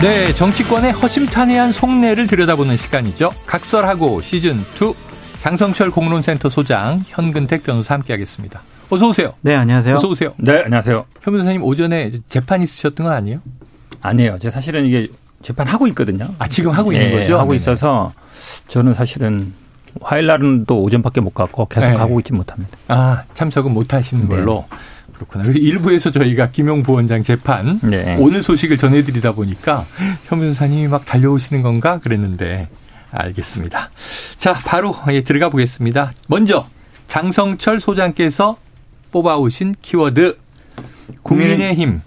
네, 정치권의 허심탄회한 속내를 들여다보는 시간이죠. 각설하고 시즌 2 장성철 공론센터 소장 현근택 변호사 함께하겠습니다. 어서 오세요. 네, 안녕하세요. 어서 오세요. 네, 안녕하세요. 현 변호사님 오전에 재판 있으셨던 거 아니에요? 아니에요. 제가 사실은 이게 재판 하고 있거든요. 아 지금 하고 있는 네, 거죠? 하고 네네. 있어서 저는 사실은 화요일 날은 또 오전밖에 못 갔고 계속 네. 하고 있지 못합니다. 아 참석은 못 하시는 네. 걸로 그렇구나. 일부에서 저희가 김용 부원장 재판 네. 오늘 소식을 전해드리다 보니까 현 변호사님이 막 달려오시는 건가 그랬는데 알겠습니다. 자 바로 예, 들어가 보겠습니다. 먼저 장성철 소장께서 뽑아오신 키워드 국민의힘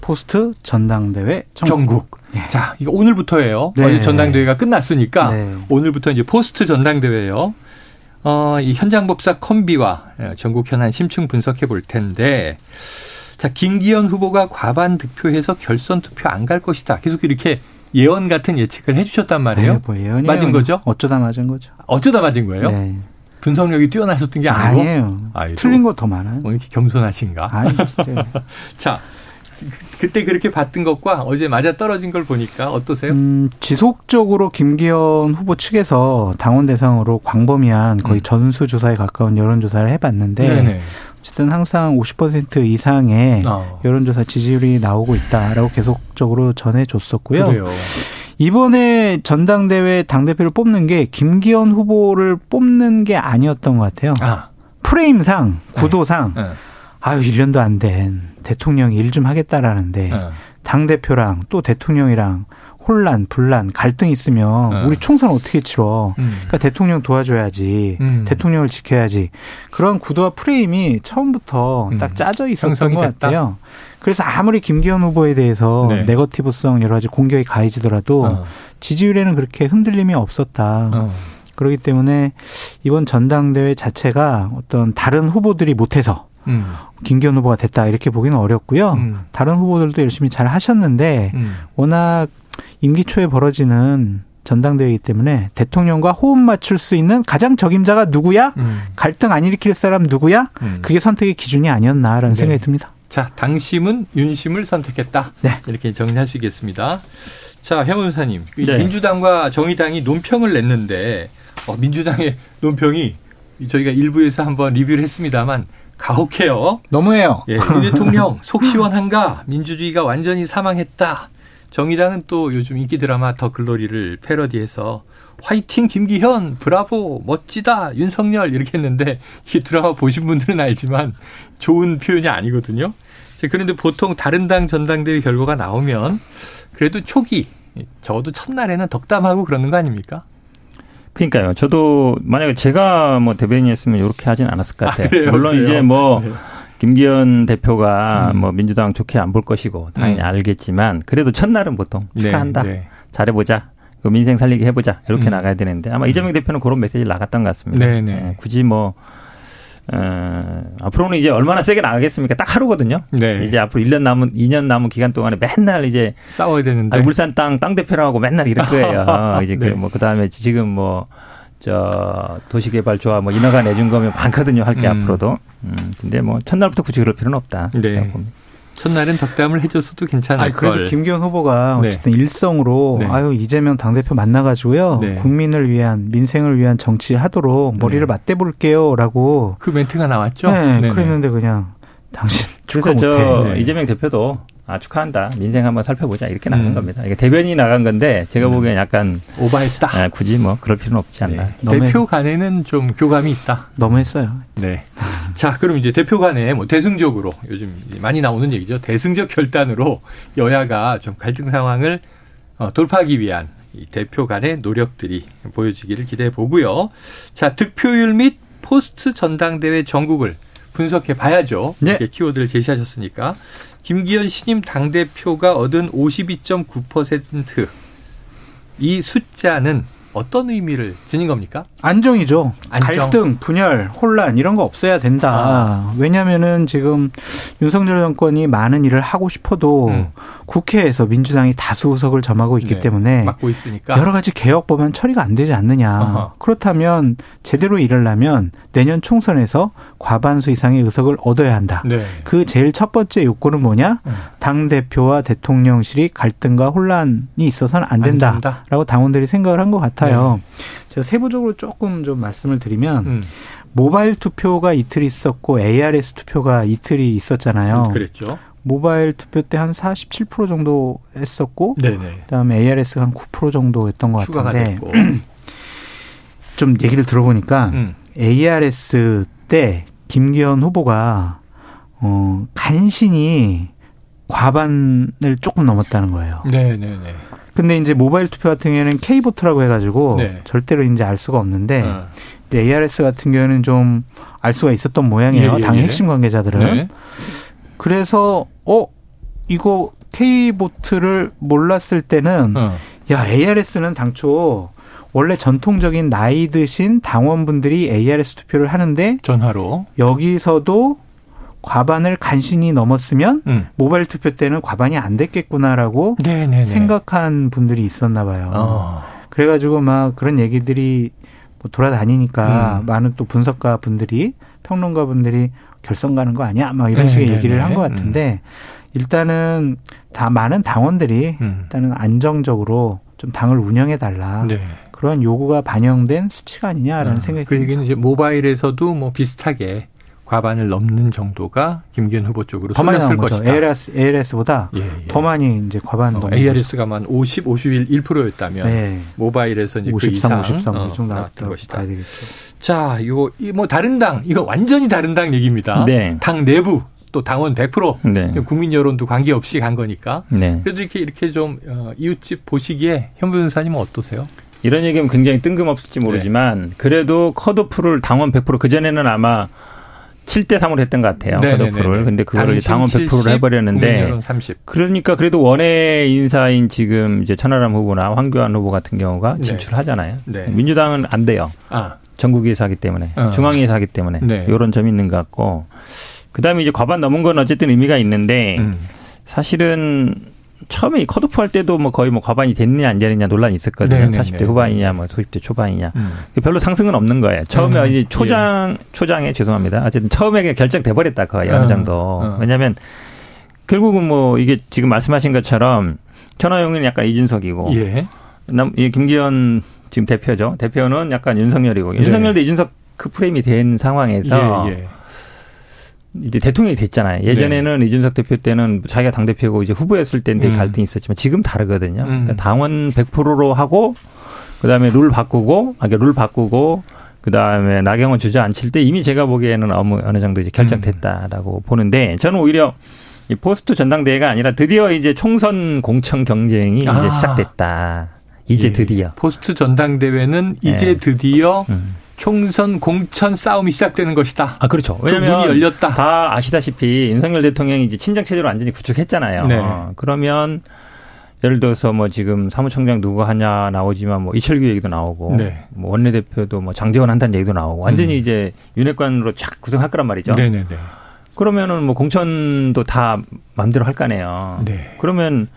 포스트 전당대회 정국. 정국. 네. 자, 이거 오늘부터예요. 네. 어제 전당대회가 끝났으니까 네. 오늘부터 이제 포스트 전당대회예요. 어, 이 현장 법사 콤비와 예, 전국 현안 심층 분석해 볼 텐데 자, 김기현 후보가 과반 득표해서 결선 투표 안 갈 것이다. 계속 이렇게 예언 같은 예측을 해 주셨단 말이에요. 네, 뭐 예언이에요. 맞은 거죠? 어쩌다 맞은 거죠. 어쩌다 맞은 거예요? 네. 분석력이 뛰어나셨던 게 아니고 아니에요. 아이, 틀린 거 더 많아요. 뭐 이렇게 겸손하신가? 아니, 진짜. 자, 그- 그때 그렇게 봤던 것과 어제 맞아 떨어진 걸 보니까 어떠세요? 음, 지속적으로 김기현 후보 측에서 당원 대상으로 광범위한 거의 음. 전수 조사에 가까운 여론 조사를 해봤는데 네네. 어쨌든 항상 50% 이상의 어. 여론조사 지지율이 나오고 있다라고 계속적으로 전해줬었고요. 그래요. 이번에 전당대회 당대표를 뽑는 게 김기현 후보를 뽑는 게 아니었던 것 같아요. 아, 프레임상, 구도상, 네. 아유, 1년도 안 된 대통령이 일 좀 하겠다라는데, 네. 당 대표랑 또 대통령이랑 혼란, 분란, 갈등 있으면 네. 우리 총선 어떻게 치러? 음. 그러니까 대통령 도와줘야지. 음. 대통령을 지켜야지. 그런 구도와 프레임이 처음부터 음. 딱 짜져 있었던 것 됐다? 같아요. 그래서 아무리 김기현 후보에 대해서 네. 네거티브성 여러 가지 공격이 가해지더라도 어. 지지율에는 그렇게 흔들림이 없었다. 어. 그렇기 때문에 이번 전당대회 자체가 어떤 다른 후보들이 못해서 음. 김기현 후보가 됐다 이렇게 보기는 어렵고요. 음. 다른 후보들도 열심히 잘 하셨는데 음. 워낙 임기 초에 벌어지는 전당대회이기 때문에 대통령과 호흡 맞출 수 있는 가장 적임자가 누구야? 음. 갈등 안 일으킬 사람 누구야? 음. 그게 선택의 기준이 아니었나라는 네. 생각이 듭니다. 자, 당심은 윤심을 선택했다. 네. 이렇게 정리하시겠습니다. 자, 현 변호사님. 이 네. 민주당과 정의당이 논평을 냈는데, 어, 민주당의 논평이 저희가 일부에서 한번 리뷰를 했습니다만, 가혹해요. 너무해요. 예, 윤 대통령 속 시원한가? 민주주의가 완전히 사망했다. 정의당은 또 요즘 인기 드라마 더 글로리를 패러디해서 화이팅 김기현 브라보 멋지다 윤석열 이렇게 했는데 이 드라마 보신 분들은 알지만 좋은 표현이 아니거든요. 자, 그런데 보통 다른 당 전당대회 결과가 나오면 그래도 초기 저도 첫날에는 덕담하고 그러는 거 아닙니까? 그러니까요. 저도 만약에 제가 뭐 대변인이었으면 이렇게 하진 않았을 것 아, 같아요. 그래요? 물론 그래요? 이제 뭐 네. 김기현 대표가 음. 뭐 민주당 좋게 안 볼 것이고 당연히 음. 알겠지만 그래도 첫날은 보통 축하한다. 네, 네. 잘해보자. 그 민생 살리게 해보자. 이렇게 음. 나가야 되는데 아마 이재명 대표는 그런 메시지를 나갔던 것 같습니다. 네, 네. 예, 굳이 뭐 어, 앞으로는 이제 얼마나 세게 나가겠습니까? 딱 하루거든요. 네. 이제 앞으로 1년 남은 2년 남은 기간 동안에 맨날 이제 싸워야 되는데. 아, 울산 땅 땅 대표라고 맨날 이럴 거예요. 이제 네. 그뭐 그다음에 지금 뭐 저 도시개발조합 뭐 인허가 내준 거면 많거든요. 할게 음. 앞으로도. 음, 근데 뭐 첫날부터 굳이 그럴 필요는 없다. 네. 봅니다. 첫날은 덕담을 해줬어도 괜찮을 아니, 그래도 걸. 김기현 후보가 네. 어쨌든 일성으로 네. 아유 이재명 당대표 만나가지고요 네. 국민을 위한 민생을 위한 정치 하도록 머리를 네. 맞대볼게요라고 그 멘트가 나왔죠. 네. 그랬는데 그냥 당신 축하 그래서 못해. 저 네. 이재명 대표도 아 축하한다. 민생 한번 살펴보자. 이렇게 나간 음. 겁니다. 이게 대변인이 나간 건데 제가 음. 보기엔 약간 오바했다. 아, 굳이 뭐 그럴 필요는 없지 않나. 네. 너무 대표 간에는 좀 교감이 있다. 너무했어요. 네. 자, 그럼 이제 대표 간에 뭐 대승적으로 요즘 많이 나오는 얘기죠. 대승적 결단으로 여야가 좀 갈등 상황을 어, 돌파하기 위한 이 대표 간의 노력들이 보여지기를 기대해 보고요. 자, 득표율 및 포스트 전당대회 전국을 분석해 봐야죠. 네. 이렇게 키워드를 제시하셨으니까. 김기현 신임 당대표가 얻은 52.9%이 숫자는 어떤 의미를 지닌 겁니까? 안정이죠. 안정. 갈등, 분열, 혼란 이런 거 없어야 된다. 아. 왜냐면은 지금 윤석열 정권이 많은 일을 하고 싶어도 음. 국회에서 민주당이 다수 의석을 점하고 있기 네, 때문에 맡고 있으니까 여러 가지 개혁 법안 처리가 안 되지 않느냐. 아하. 그렇다면 제대로 일하려면 내년 총선에서 과반수 이상의 의석을 얻어야 한다. 네. 그 제일 첫 번째 요건은 뭐냐? 음. 당 대표와 대통령실이 갈등과 혼란이 있어서는 안 된다. 된다. 라고 당원들이 생각을 한 것 같아 요. 제가 세부적으로 조금 좀 말씀을 드리면 음, 모바일 투표가 이틀 있었고 ARS 투표가 이틀이 있었잖아요. 그랬죠. 모바일 투표 때 한 47% 정도 했었고 네네. 그다음에 ARS가 한9% 정도 했던 것 같은데. 좀 얘기를 들어보니까 음. ARS 때 김기현 후보가 어 간신히 과반을 조금 넘었다는 거예요. 네 네 네. 근데 이제 모바일 투표 같은 경우에는 K보트라고 해가지고 네. 절대로 이제 알 수가 없는데 어. 근데 ARS 같은 경우에는 좀 알 수가 있었던 모양이에요. 예, 예, 당 예. 핵심 관계자들은. 네. 그래서 어 이거 K보트를 몰랐을 때는 어. 야 ARS는 당초 원래 전통적인 나이 드신 당원분들이 ARS 투표를 하는데 전화로. 여기서도 과반을 간신히 넘었으면 음. 모바일 투표 때는 과반이 안 됐겠구나라고 네네네. 생각한 분들이 있었나 봐요. 어. 그래가지고 막 그런 얘기들이 뭐 돌아다니니까 음. 많은 또 분석가 분들이 평론가 분들이 결선 가는 거 아니야? 막 이런 네, 식의 네, 얘기를 네. 한것 같은데 일단은 다 많은 당원들이 음. 일단은 안정적으로 좀 당을 운영해 달라 네. 그런 요구가 반영된 수치가 아니냐라는 어, 생각이 그 듭니다. 얘기는 이제 모바일에서도 뭐 비슷하게 과반을 넘는 정도가 김기현 후보 쪽으로 더 많이 나온 거죠. 것이다. ARS, ARS보다 예, 예. 더 많이 이제 과반 어, 넘는 ARS가 만 50, 51, 1%였다면 네. 모바일에서 이제 그 53, 이상 53 어, 나왔던 것이다. 봐야 되겠죠. 자, 이거 이뭐 다른 당 이거 완전히 다른 당 얘기입니다. 네. 당 내부 또 당원 100% 네. 국민 여론도 관계없이 간 거니까. 네. 그래도 이렇게 이렇게 좀 어, 이웃집 보시기에 현 변호사님은 어떠세요? 이런 얘기하면 굉장히 뜬금없을지 모르지만 그래도 컷오프를 당원 100% 그 전에는 아마 7대 3으로 했던 것 같아요. 컷오프를. 근데 그거를 당원 100%로 70, 해버렸는데 국민여론 30. 그러니까 그래도 원외 인사인 지금 이제 천하람 후보나 황교안 후보 같은 경우가 네. 진출하잖아요. 네. 민주당은 안 돼요. 아, 전국에서 하기 때문에 어. 중앙에서 하기 때문에 네. 이런 점이 있는 것 같고 그 다음에 이제 과반 넘은 건 어쨌든 의미가 있는데 음. 사실은 처음에 이 컷오프 할 때도 뭐 거의 뭐 과반이 됐느냐 안 됐느냐 논란이 있었거든요. 네네네. 40대 후반이냐 뭐 90대 초반이냐. 음. 별로 상승은 없는 거예요. 처음에 음, 이제 초장 초장에 죄송합니다. 어쨌든 처음에 결정돼 버렸다 거의 어느 어, 정도. 어. 왜냐하면 결국은 뭐 이게 지금 말씀하신 것처럼 천하용은 약간 이준석이고 예. 남, 이 김기현 지금 대표죠. 대표는 약간 윤석열이고 네. 윤석열도 이준석 그 프레임이 된 상황에서 예, 예. 이제 대통령이 됐잖아요. 예전에는 이준석 대표 때는 자기가 당 대표고 이제 후보였을 때인데 음. 갈등이 있었지만 지금 다르거든요. 음. 그러니까 당원 100%로 하고 그다음에 룰 바꾸고 아까 룰 바꾸고 그다음에 나경원 주저앉힐 때 이미 제가 보기에는 어느 어느 정도 이제 결정됐다라고 음. 보는데 저는 오히려 이 포스트 전당대회가 아니라 드디어 이제 총선 공천 경쟁이 아. 이제 시작됐다. 이제 예. 드디어. 포스트 전당대회는 이제 네. 드디어 음. 총선 공천 싸움이 시작되는 것이다. 아 그렇죠. 그 왜냐면 문이 열렸다. 다 아시다시피 윤석열 대통령이 이제 친정 체제로 완전히 구축했잖아요. 네. 어, 그러면 예를 들어서 뭐 지금 사무총장 누구 하냐 나오지만 뭐 이철규 얘기도 나오고 네. 뭐 원내대표도 뭐 장재원 한다는 얘기도 나오고 완전히 음. 이제 윤핵관으로 쫙 구성할 거란 말이죠. 네네네. 그러면은 뭐 공천도 다 마음대로 할 거네요. 네. 그러면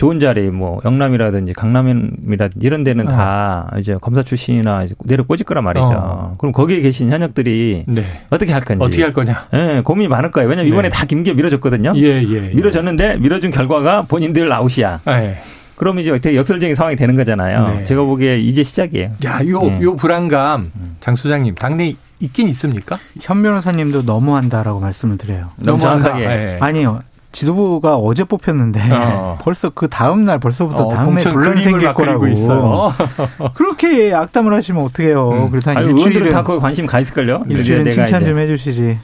좋은 자리 뭐 영남이라든지 강남이라든지 이런 데는 어. 다 이제 검사 출신이나 이제 내려 꽂을 거란 말이죠. 어. 그럼 거기에 계신 현역들이 네. 어떻게 할 건지 어떻게 할 거냐? 예, 고민이 많을 거예요. 왜냐면 이번에 네. 다 김기현 밀어줬거든요. 예, 예. 예. 밀어줬는데 밀어준 결과가 본인들 아웃이야. 아, 예. 그러면 이제 되게 역설적인 상황이 되는 거잖아요. 네. 제가 보기에 이제 시작이에요. 야, 요, 네. 요 불안감, 장 소장님, 당내 있긴 있습니까? 현 변호사님도 너무한다라고 말씀을 드려요. 너무 너무한다. 정확하게. 예. 아니요. 지도부가 어제 뽑혔는데 어. 벌써 그 다음 날 벌써부터 어, 다음에 공천 분란 그림을 생길 거라고. 있어요. 그렇게 악담을 하시면 어떡해요. 음. 그래서 한 아니, 의원들은 다 거기 관심 가 있을걸요. 일주일은 칭찬. 좀 해주시지.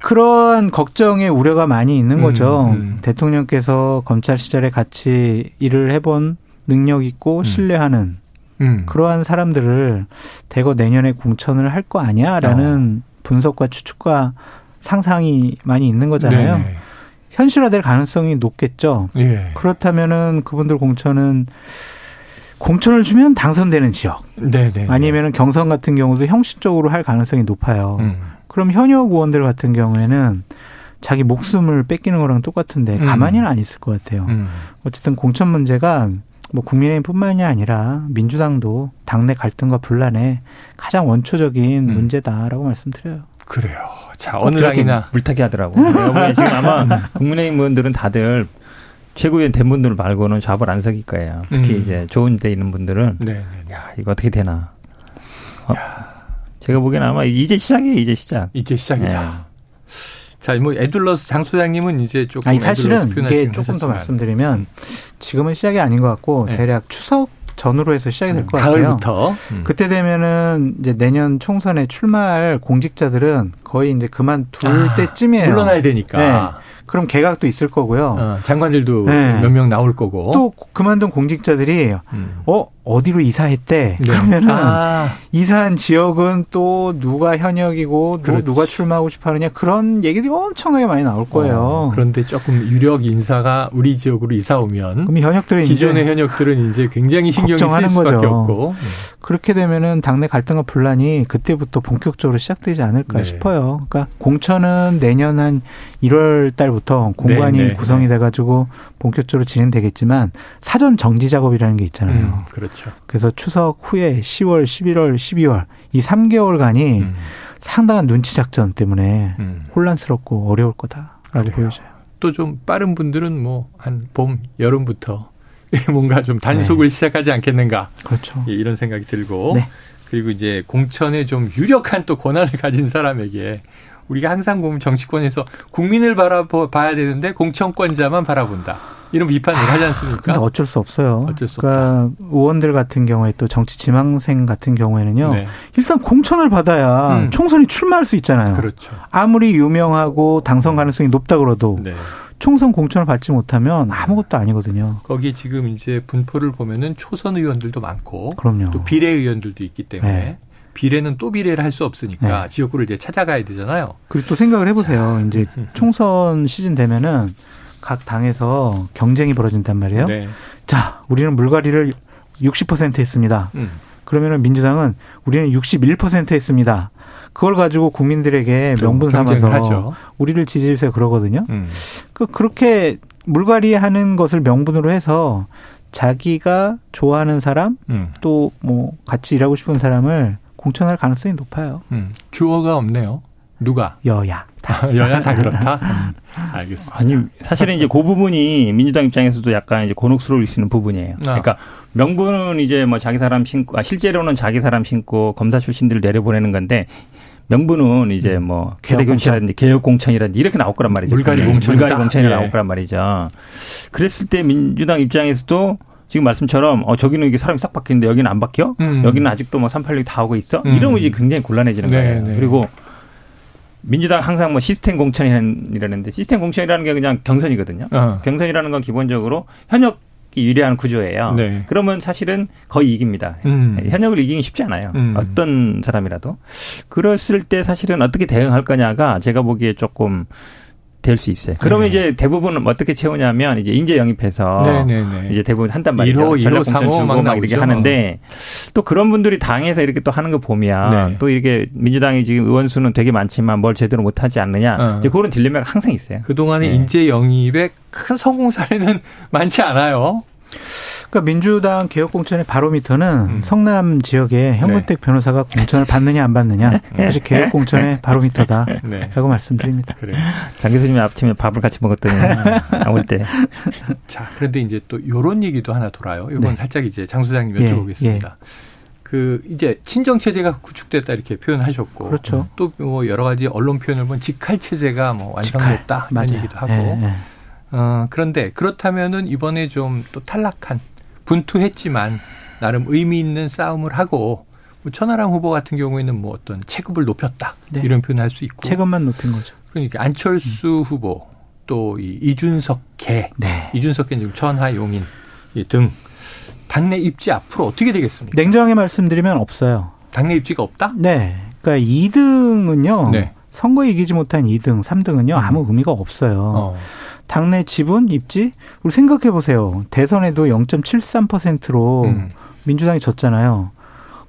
그런 걱정에 우려가 많이 있는 음, 거죠. 음. 대통령께서 검찰 시절에 같이 일을 해본 능력 있고 신뢰하는 음. 그러한 사람들을 대거 내년에 공천을 할 거 아니야라는 어. 분석과 추측과 상상이 많이 있는 거잖아요. 네네. 현실화될 가능성이 높겠죠. 예. 그렇다면은 그분들 공천은 공천을 주면 당선되는 지역 네네. 아니면은 경선 같은 경우도 형식적으로 할 가능성이 높아요. 음. 그럼 현역 의원들 같은 경우에는 자기 목숨을 뺏기는 거랑 똑같은데 음. 가만히는 안 있을 것 같아요. 음. 어쨌든 공천 문제가 뭐 국민의힘뿐만이 아니라 민주당도 당내 갈등과 분란의 가장 원초적인 음. 문제다라고 말씀드려요. 그래요. 자, 꼭 어느 당이나 물타기 하더라고. 내가 보기엔 지금 아마 국민의힘 의원들은 다들 최고위원 된 분들 말고는 좌불 안 서길 거예요. 특히 음. 이제 좋은 데 있는 분들은 네, 네. 야 이거 어떻게 되나. 어, 제가 보기엔 아마 이제 시작이에요. 이제 시작. 이제 시작이다. 예. 자, 뭐 에둘러스 장 소장님은 이제 조금 아니 사실은 이게 조금 더 하셨지만 말씀드리면 지금은 시작이 아닌 것 같고 네. 대략 추석 전후로 해서 시작이 될 것 같아요. 가을부터 음. 그때 되면은 이제 내년 총선에 출마할 공직자들은 거의 이제 그만둘 아, 때쯤이에요. 물러나야 되니까. 그럼 개각도 있을 거고요. 어, 장관들도 네. 몇명 나올 거고. 또 그만둔 공직자들이 음. 어 어디로 이사했대? 네. 그러면은 아, 이사한 지역은 또 누가 현역이고 뭐 그렇지. 누가 출마하고 싶어하느냐 그런 얘기들이 엄청나게 많이 나올 거예요. 어, 그런데 조금 유력 인사가 우리 지역으로 이사 오면 그럼 이 현역들은 기존의 현역들은 이제 굉장히 신경이 쓰일 수밖에 거죠. 없고. 그렇게 되면은 당내 갈등과 분란이 그때부터 본격적으로 시작되지 않을까 네. 싶어요. 그러니까 공천은 내년 한 1월 달부터 공관이 네, 네, 구성이 네. 돼가지고 본격적으로 진행되겠지만 사전 정지 작업이라는 게 있잖아요. 음, 그렇죠. 그래서 추석 후에 10월, 11월, 12월 이 3개월간이 음, 상당한 눈치 작전 때문에 음. 혼란스럽고 어려울 거다라고. 보여져요. 또 좀 빠른 분들은 뭐 한 봄, 여름부터 뭔가 좀 단속을 시작하지 않겠는가 그렇죠. 예, 이런 생각이 들고 네. 그리고 이제 공천에 좀 유력한 또 권한을 가진 사람에게 우리가 항상 보면 정치권에서 국민을 바라봐야 되는데 공천권자만 바라본다 이런 비판을 하지 않습니까? 근데 어쩔 수 없어요. 어쩔 수 그러니까 의원들 같은 경우에 또 정치 지망생 같은 경우에는요. 네, 일단 공천을 받아야 음. 총선이 출마할 수 있잖아요. 그렇죠. 아무리 유명하고 당선 가능성이 높다 그래도 네. 총선 공천을 받지 못하면 아무것도 아니거든요. 거기 지금 이제 분포를 보면은 초선 의원들도 많고 그럼요. 또 비례 의원들도 있기 때문에 네. 비례는 또 비례를 할 수 없으니까 네. 지역구를 이제 찾아가야 되잖아요. 그리고 또 생각을 해보세요. 이제 총선 시즌 되면은 각 당에서 경쟁이 벌어진단 말이에요. 네. 자, 우리는 물갈이를 60% 했습니다. 음. 그러면은 민주당은 우리는 61% 했습니다. 그걸 가지고 국민들에게 좀 명분 삼아서 하죠. 우리를 지지해주세요 그러거든요. 음. 그 그렇게 물갈이 하는 것을 명분으로 해서 자기가 좋아하는 사람 음. 또뭐 같이 일하고 싶은 사람을 공천할 가능성이 높아요. 음. 주어가 없네요. 누가? 여야. 여야 다 그렇다. 음. 알겠습니다. 아니 사실은 이제 그 부분이 민주당 입장에서도 약간 이제 곤혹스러울 수 있는 부분이에요. 그러니까 명분은 이제 뭐 자기 사람 신고, 아, 실제로는 자기 사람 신고 검사 출신들 내려보내는 건데 명분은 이제 뭐 개혁 개대교체라든지 개혁 공천이라든지 이렇게 나올 거란 말이죠. 물갈이 공천이 예. 나올 거란 말이죠. 그랬을 때 민주당 입장에서도 지금 말씀처럼 어 저기는 이게 사람이 싹 바뀌는데 여기는 안 바뀌어? 음. 여기는 아직도 뭐 386 다 하고 있어? 음. 이러면 이제 굉장히 곤란해지는 네, 거예요. 네. 그리고 민주당 항상 뭐 시스템 공천이라는데 시스템 공천이라는 게 그냥 경선이거든요. 어. 경선이라는 건 기본적으로 현역이 유리한 구조예요. 네. 그러면 사실은 거의 이깁니다. 음. 현역을 이기긴 쉽지 않아요. 음. 어떤 사람이라도. 그랬을 때 사실은 어떻게 대응할 거냐가 제가 보기에 조금 될 수 있어요. 그러면 네. 이제 대부분 어떻게 채우냐면 이제 인재 영입해서 네네네. 이제 대부분 한단 말이죠. 1호, 1호, 전략 공천 3호 주고 막 막 이렇게. 하는데 또 그런 분들이 당에서 이렇게 또 하는 거 보면 네. 또 이렇게 민주당이 지금 의원 수는 되게 많지만 뭘 제대로 못 하지 않느냐. 어. 이제 그런 딜레마가 항상 있어요. 그동안의 네. 인재 영입의 큰 성공 사례는 많지 않아요. 그러니까 민주당 개혁 공천의 바로미터는 음. 성남 지역에 현근택 변호사가 공천을 받느냐 안 받느냐 그것이 개혁 공천의 바로미터다라고 네. 말씀드립니다. 그래요. 장 교수님이 아침에 밥을 같이 먹었더니 나올 때 자, 그런데 이제 또 요런 얘기도 하나 돌아요. 이건 네. 살짝 이제 장 소장님 예, 여쭤보겠습니다. 그 이제 친정 체제가 구축됐다 이렇게 표현하셨고 그렇죠. 또 뭐 여러 가지 언론 표현을 보면 직할 체제가 뭐 완성됐다 이런 맞아요. 얘기도 하고 예, 예. 어, 그런데 그렇다면은 이번에 좀 또 탈락한 분투했지만 나름 의미 있는 싸움을 하고 뭐 천하람 후보 같은 경우에는 뭐 어떤 체급을 높였다 네. 이런 표현을 할 수 있고 체급만 높인 거죠. 그러니까 안철수 후보 또 이 이준석 개 네. 이준석 개는 지금 천하 용인 이등 당내 입지 앞으로 어떻게 되겠습니까? 냉정하게 말씀드리면 없어요. 당내 입지가 없다? 네. 그러니까 2등은요. 네. 선거 이기지 못한 2등, 3등은요. 음. 아무 의미가 없어요. 어. 당내 지분 입지 우리 생각해 보세요. 대선에도 0.73%로 음. 민주당이 졌잖아요.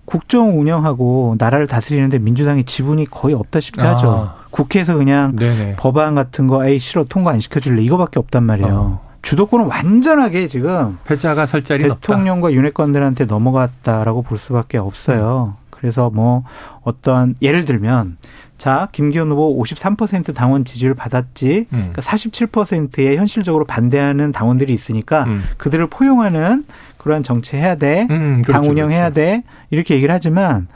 국정 운영하고 나라를 다스리는데 민주당이 지분이 거의 없다시피 아. 하죠. 국회에서 그냥 네네. 법안 같은 거 에이 싫어 통과 안 시켜줄래 이거밖에 없단 말이에요. 어. 주도권은 완전하게 지금 패자가 설 자리는 대통령과. 윤핵관들한테 넘어갔다라고 볼 수밖에 없어요. 음. 그래서 뭐 어떠한 예를 들면 자 김기현 후보 53% 당원 지지를 받았지 음. 그러니까 47%의 현실적으로 반대하는 당원들이 있으니까 음. 그들을 포용하는 그러한 정치 해야 돼, 음, 그렇죠, 당 운영해야 그렇죠. 돼 이렇게 얘기를 하지만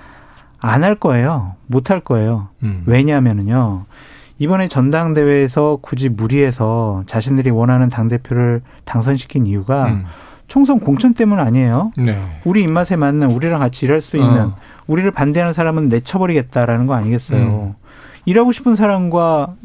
안 할 거예요, 못 할 거예요. 음. 왜냐하면은요. 이번에 전당대회에서 굳이 무리해서 자신들이 원하는 당대표를 당선시킨 이유가 음. 총선 공천 때문 아니에요. 네. 우리 입맛에 맞는 우리랑 같이 일할 수 있는 어. 우리를 반대하는 사람은 내쳐버리겠다라는 거 아니겠어요. 음. 일하고 싶은 사람과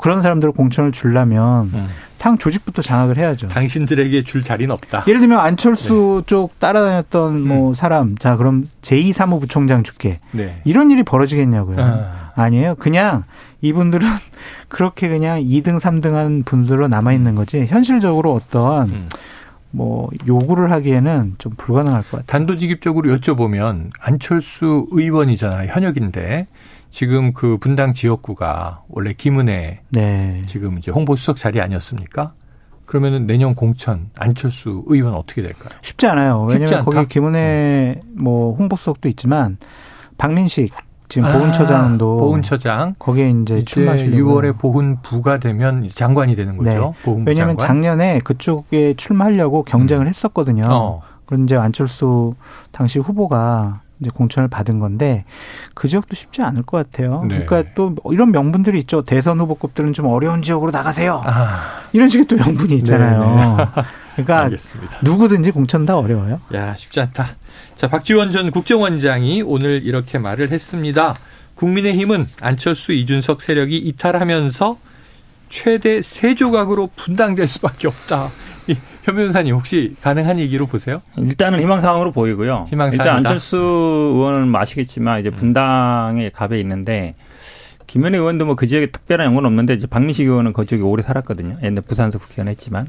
그런 사람들을 공천을 주려면 음. 당 조직부터 장악을 해야죠. 당신들에게 줄 자리는 없다. 예를 들면 안철수 네. 쪽 따라다녔던 뭐 음. 뭐 사람, 자 그럼 제2 사무부총장 줄게. 네. 이런 일이 벌어지겠냐고요. 아. 아니에요. 그냥 이분들은 그렇게 그냥 2등, 3등한 분들로 남아 있는 거지. 현실적으로 어떤 음. 뭐 요구를 하기에는 좀 불가능할 것 같아요. 단도직입적으로 여쭤보면 안철수 의원이잖아요. 현역인데 지금 그 분당 지역구가 원래 김은혜 네. 지금 이제 홍보수석 자리 아니었습니까? 그러면은 내년 공천 안철수 의원 어떻게 될까요? 쉽지 않아요. 왜냐하면 거기 김은혜 뭐 홍보수석도 있지만 박민식 지금 아, 보훈처장도 보훈처장 거기에 이제 출마하시려고 6월에 보훈부가 되면 장관이 되는 거죠. 네. 왜냐하면 장관? 작년에 그쪽에 출마하려고 경쟁을 음. 했었거든요. 어. 그런데 안철수 당시 후보가 이제 공천을 받은 건데 그 지역도 쉽지 않을 것 같아요. 네. 그러니까 또 이런 명분들이 있죠. 대선 후보급들은 좀 어려운 지역으로 나가세요. 아. 이런 식의 또 명분이 있잖아요. 그러니까 알겠습니다. 누구든지 공천 다 어려워요. 야 쉽지 않다. 자 박지원 전 국정원장이 오늘 이렇게 말을 했습니다. 국민의힘은 안철수 이준석 세력이 이탈하면서 최대 세 조각으로 분당될 수밖에 없다. 현 변호사님 혹시 가능한 얘기로 보세요? 일단은 희망사항으로 보이고요. 희망사항이다. 일단 안철수 의원은 아시겠지만 이제 분당의 갑에 있는데 김현희 의원도 뭐 그 지역에 특별한 연고는 없는데 이제 박민식 의원은 그쪽에 오래 살았거든요. 옛날 부산서 국회의원 했지만.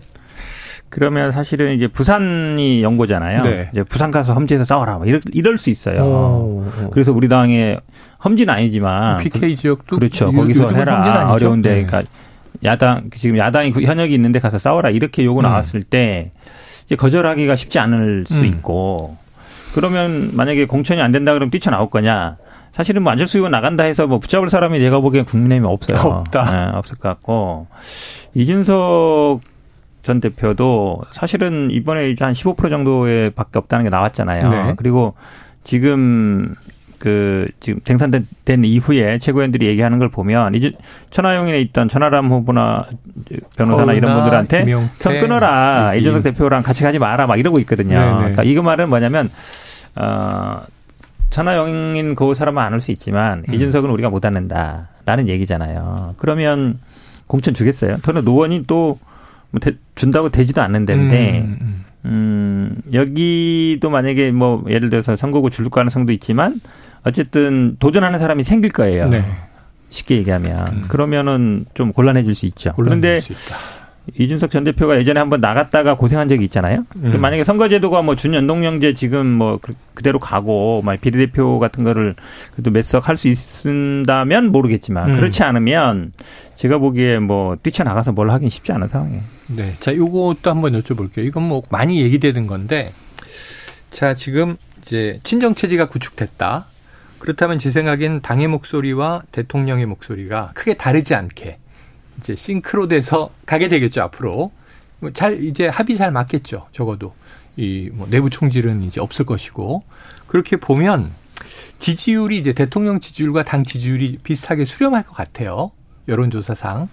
그러면 사실은 이제 부산이 연고잖아요. 네. 이제 부산 가서 험지에서 싸워라. 뭐 이럴, 이럴 수 있어요. 오, 오. 그래서 우리 당의 험지는 아니지만 PK 지역도 그렇죠. 거기서 해라. 어려운데 네. 그러니까 야당 지금 야당이 그 현역이 있는데 가서 싸워라 이렇게 요구 음. 나왔을 때 이제 거절하기가 쉽지 않을 수 음. 있고 그러면 만약에 공천이 안 된다 그러면 뛰쳐나올 거냐? 사실은 뭐 안철수 의원 나간다 해서 뭐 붙잡을 사람이 제가 보기엔 국민의힘이 없어요. 없다. 네, 없을 것 같고 이준석 전 대표도 사실은 이번에 이제 한 15% 정도의 밖에 없다는 게 나왔잖아요. 네. 그리고 지금 그 지금 생산된 이후에 최고위원들이 얘기하는 걸 보면 이제 천하용인에 있던 천하람 후보나 변호사나 이런 분들한테 선 끊어라 이준석 대표랑 같이 가지 마라 막 이러고 있거든요. 네네. 그러니까 이거 말은 뭐냐면 어 천하용인 그 사람은 안 올 수 있지만 음. 이준석은 우리가 못 받는다라는 얘기잖아요. 그러면 공천 주겠어요? 저는 노원이 또 뭐 준다고 되지도 않는 데인데 음, 음. 음, 여기도 만약에 뭐 예를 들어서 선거구 줄 가능성도 있지만 어쨌든 도전하는 사람이 생길 거예요. 네. 쉽게 얘기하면 음. 그러면은 좀 곤란해질 수 있죠. 그런데 수 이준석 전 대표가 예전에 한번 나갔다가 고생한 적이 있잖아요. 음. 만약에 선거제도가 뭐 준연동형제 지금 뭐 그, 그대로 가고 막 비례대표 같은 거를 그래도 몇석 할 수 있다면 모르겠지만 음. 그렇지 않으면 제가 보기에 뭐 뛰쳐나가서 뭘 하긴 쉽지 않은 상황이에요. 네. 자, 요것도 한번 여쭤볼게요. 이건 뭐 많이 얘기되는 건데 자, 지금 이제 친정 체제가 구축됐다. 그렇다면 제 생각엔 당의 목소리와 대통령의 목소리가 크게 다르지 않게 이제 싱크로 돼서 가게 되겠죠 앞으로. 뭐잘 이제 합의 잘 맞겠죠 적어도. 이 뭐 내부 총질은 이제 없을 것이고. 그렇게 보면 지지율이 이제 대통령 지지율과 당 지지율이 비슷하게 수렴할 것 같아요 여론조사상.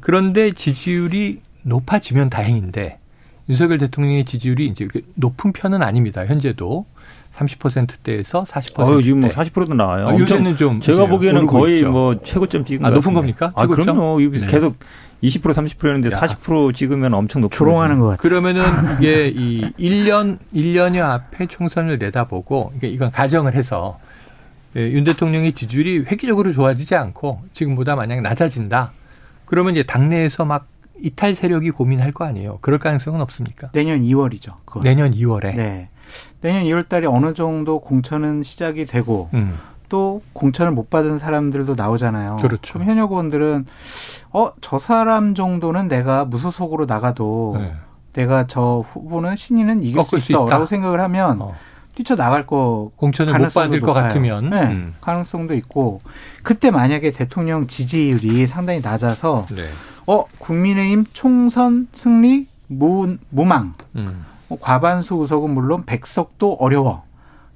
그런데 지지율이 높아지면 다행인데 윤석열 대통령의 지지율이 이제 높은 편은 아닙니다 현재도 30%대에서 40%대. 어, 지금 뭐 40%도 나와요. 아, 요새는 좀 제가 보기에는 거의 있죠. 뭐 최고점 찍은 아, 높은 겁니까? 아, 그럼요. 네. 계속 20% 30%였는데 40% 찍으면 엄청 높은 조롱하는 것 같아요. 그러면은 이게 이 1년 1년여 앞에 총선을 내다보고 이게 이건 가정을 해서 예, 윤 대통령의 지지율이 획기적으로 좋아지지 않고 지금보다 만약 낮아진다. 그러면 이제 당내에서 막 이탈 세력이 고민할 거 아니에요. 그럴 가능성은 없습니까? 내년 2월이죠. 그건. 내년 2월에. 네. 내년 2월 달에 어느 정도 공천은 시작이 되고 음. 또 공천을 못 받은 사람들도 나오잖아요. 그렇죠. 그럼 현역 의원들은 어, 저 사람 정도는 내가 무소속으로 나가도 네. 내가 저 후보는 신인은 이길 수 있어라고 생각을 하면 어. 뛰쳐 나갈 거 공천을 못 받을 것 같으면 네, 음. 가능성도 있고 그때 만약에 대통령 지지율이 상당히 낮아서 네. 어 국민의힘 총선 승리 무, 무망 음. 뭐 과반수 의석은 물론 백석도 어려워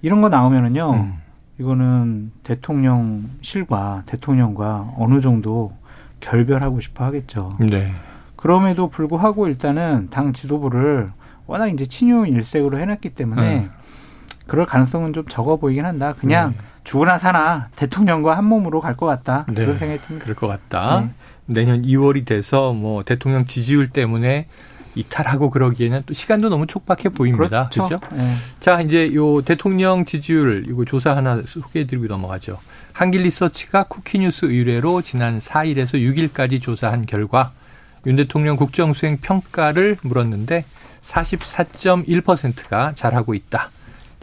이런 거 나오면은요 음. 이거는 대통령실과 대통령과 어느 정도 결별하고 싶어 하겠죠. 네. 그럼에도 불구하고 일단은 당 지도부를 워낙 이제 친유 일색으로 해놨기 때문에 음. 그럴 가능성은 좀 적어 보이긴 한다. 그냥 네. 죽으나 사나 대통령과 한 몸으로 갈 것 같다. 네. 그런 생각이 듭니다. 그럴 것 같다. 네. 내년 2월이 돼서 뭐 대통령 지지율 때문에 이탈하고 그러기에는 또 시간도 너무 촉박해 보입니다. 그렇죠. 그렇죠? 네. 자, 이제 요 대통령 지지율 이거 조사 하나 소개해 드리고 넘어가죠. 한길 리서치가 쿠키뉴스 의뢰로 지난 4일에서 6일까지 조사한 결과 윤 대통령 국정 수행 평가를 물었는데 44.1%가 잘하고 있다.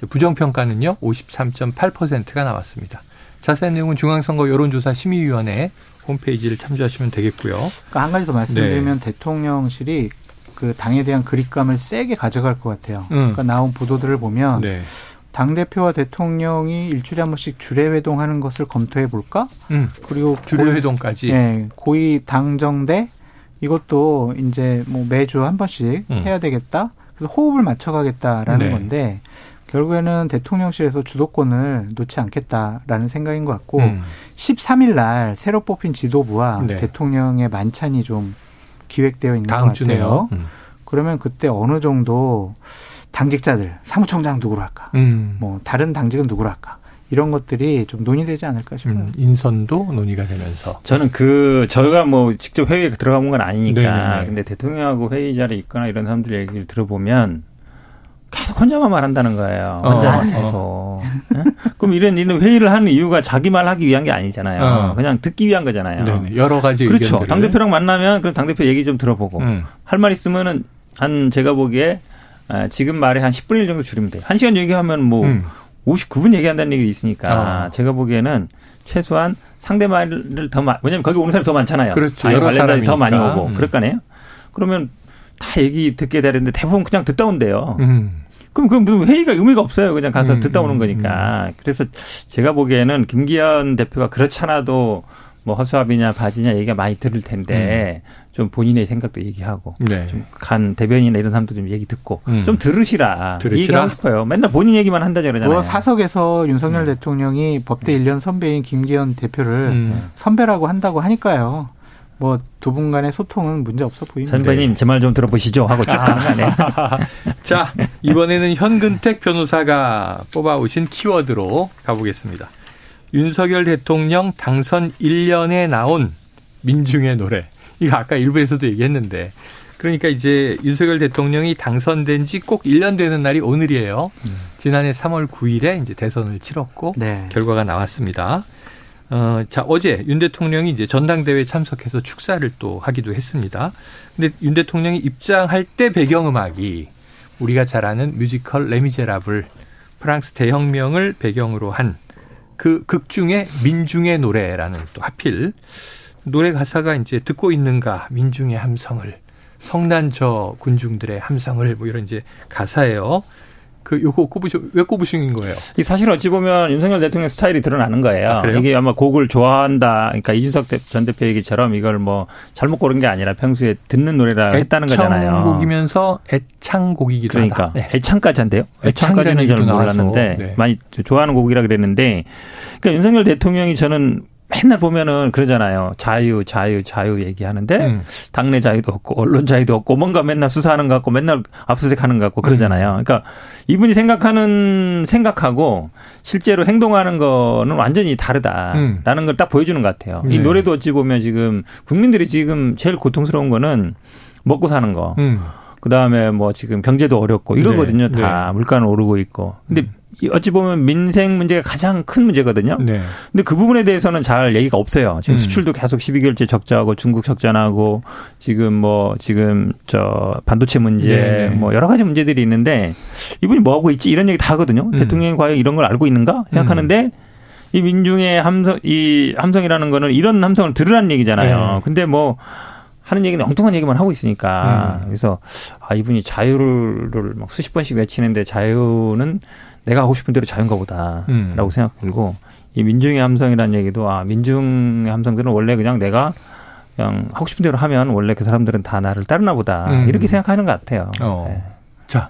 부정 평가는요, 53.8%가 나왔습니다. 자세한 내용은 중앙선거 여론조사 심의위원회 홈페이지를 참조하시면 되겠고요. 그러니까 한 가지 더 말씀드리면 네. 대통령실이 그 당에 대한 그립감을 세게 가져갈 것 같아요. 음. 그러니까 나온 보도들을 보면 네. 당 대표와 대통령이 일주일에 한 번씩 주례 회동하는 것을 검토해 볼까? 음. 그리고 주례 회동까지. 네, 고위 당정대 이것도 이제 뭐 매주 한 번씩 음. 해야 되겠다. 그래서 호흡을 맞춰가겠다라는 네. 건데 결국에는 대통령실에서 주도권을 놓지 않겠다라는 생각인 것 같고 음. 13일 날 새로 뽑힌 지도부와 네. 대통령의 만찬이 좀 기획되어 있는 것 같아요. 음. 그러면 그때 어느 정도 당직자들 사무총장 누구로 할까? 음. 뭐 다른 당직은 누구로 할까? 이런 것들이 좀 논의되지 않을까 싶어요. 음, 인선도 논의가 되면서. 저는 그 저희가 뭐 직접 회의에 들어가본 건 아니니까. 네네네. 근데 대통령하고 회의 자리에 있거나 이런 사람들 얘기를 들어보면 계속 혼자만 말한다는 거예요. 혼자만 어, 계속. 어. 네? 그럼 이런 이런 회의를 하는 이유가 자기 말 하기 위한 게 아니잖아요. 어. 그냥 듣기 위한 거잖아요. 네네. 여러 가지 그렇죠. 당 대표랑 만나면 그럼 당 대표 얘기 좀 들어보고 음. 할말 있으면은 한 제가 보기에 아, 지금 말에 한 10분의 1 정도 줄이면 돼요. 1시간 얘기하면 뭐 음. 59분 얘기한다는 얘기 있으니까 어. 제가 보기에는 최소한 상대 말을 더 많, 왜냐면 거기 오는 사람이 더 많잖아요. 그렇죠. 여러 사람이 더 많이 오고. 음. 그럴 거 아니에요? 그러면 다 얘기 듣게 되는데 대부분 그냥 듣다 온대요. 음. 그럼 그 무슨 회의가 의미가 없어요. 그냥 가서 음, 듣다 오는 음, 거니까. 음. 그래서 제가 보기에는 김기현 대표가 그렇잖아도 뭐 허수아비냐 바지냐 얘기가 많이 들을 텐데 음. 좀 본인의 생각도 얘기하고 네. 좀간 대변인이나 이런 사람도 좀 얘기 듣고 음. 좀 들으시라. 들으시라. 얘기하고 싶어요. 맨날 본인 얘기만 한다 그러잖아요. 뭐 사석에서 윤석열 음. 대통령이 법대 1년 선배인 김기현 대표를 음. 선배라고 한다고 하니까요. 뭐 두 분 간의 소통은 문제 없어 보입니다. 선배님 제 말 좀 들어보시죠 하고 쭉 가는 거네. 자 이번에는 현근택 변호사가 뽑아오신 키워드로 가보겠습니다. 윤석열 대통령 당선 1년에 나온 민중의 노래. 이거 아까 일부에서도 얘기했는데. 그러니까 이제 윤석열 대통령이 당선된 지 꼭 1년 되는 날이 오늘이에요. 음. 지난해 3월 9일에 이제 대선을 치렀고 네. 결과가 나왔습니다. 어, 자, 어제 윤 대통령이 이제 전당대회에 참석해서 축사를 또 하기도 했습니다. 근데 윤 대통령이 입장할 때 배경음악이 우리가 잘 아는 뮤지컬 레미제라블 프랑스 대혁명을 배경으로 한 그 극 중에 민중의 노래라는 또 하필 노래 가사가 이제 듣고 있는가 민중의 함성을 성난 저 군중들의 함성을 뭐 이런 이제 가사예요. 그 요거 꼽으셔 왜 꼽으신 거예요? 사실 어찌 보면 윤석열 대통령 스타일이 드러나는 거예요. 아, 이게 아마 곡을 좋아한다. 그러니까 이준석 전 대표 얘기처럼 이걸 뭐 잘못 고른 게 아니라 평소에 듣는 노래라 했다는 거잖아요. 애창곡이면서 애창곡이기도 그러니까 하다. 네. 애창까지 한대요. 애창까지는 저는 몰랐는데 네. 많이 좋아하는 곡이라 그랬는데 그러니까 윤석열 대통령이 저는 맨날 보면은 그러잖아요. 자유, 자유, 자유 얘기하는데 음. 당내 자유도 없고 언론 자유도 없고 뭔가 맨날 수사하는 것 같고 맨날 압수수색하는 것 같고 그러잖아요. 음. 그러니까 이분이 생각하는 생각하고 실제로 행동하는 거는 완전히 다르다라는 음. 걸딱 보여주는 것 같아요. 네. 이 노래도 어찌 보면 지금 국민들이 지금 제일 고통스러운 거는 먹고 사는 거. 음. 그 다음에 뭐 지금 경제도 어렵고 이러거든요. 네. 다 네. 물가는 오르고 있고. 근데 음. 어찌 보면 민생 문제가 가장 큰 문제거든요. 네. 근데 그 부분에 대해서는 잘 얘기가 없어요. 지금 음. 수출도 계속 12개월째 적자하고 중국 적자나고 지금 뭐 지금 저 반도체 문제 네. 뭐 여러 가지 문제들이 있는데 이분이 뭐 하고 있지 이런 얘기 다 하거든요. 음. 대통령이 과연 이런 걸 알고 있는가 생각하는데 음. 이 민중의 함성 이 함성이라는 거는 이런 함성을 들으라는 얘기잖아요. 네. 근데 뭐 하는 얘기는 엉뚱한 얘기만 하고 있으니까 음. 그래서 아 이분이 자유를 막 수십 번씩 외치는데 자유는 내가 하고 싶은 대로 자유인가 보다라고 음. 생각 들고 이 민중의 함성이라는 얘기도 아 민중의 함성들은 원래 그냥 내가 그냥 하고 싶은 대로 하면 원래 그 사람들은 다 나를 따르나 보다 음. 이렇게 생각하는 것 같아요. 어. 네. 자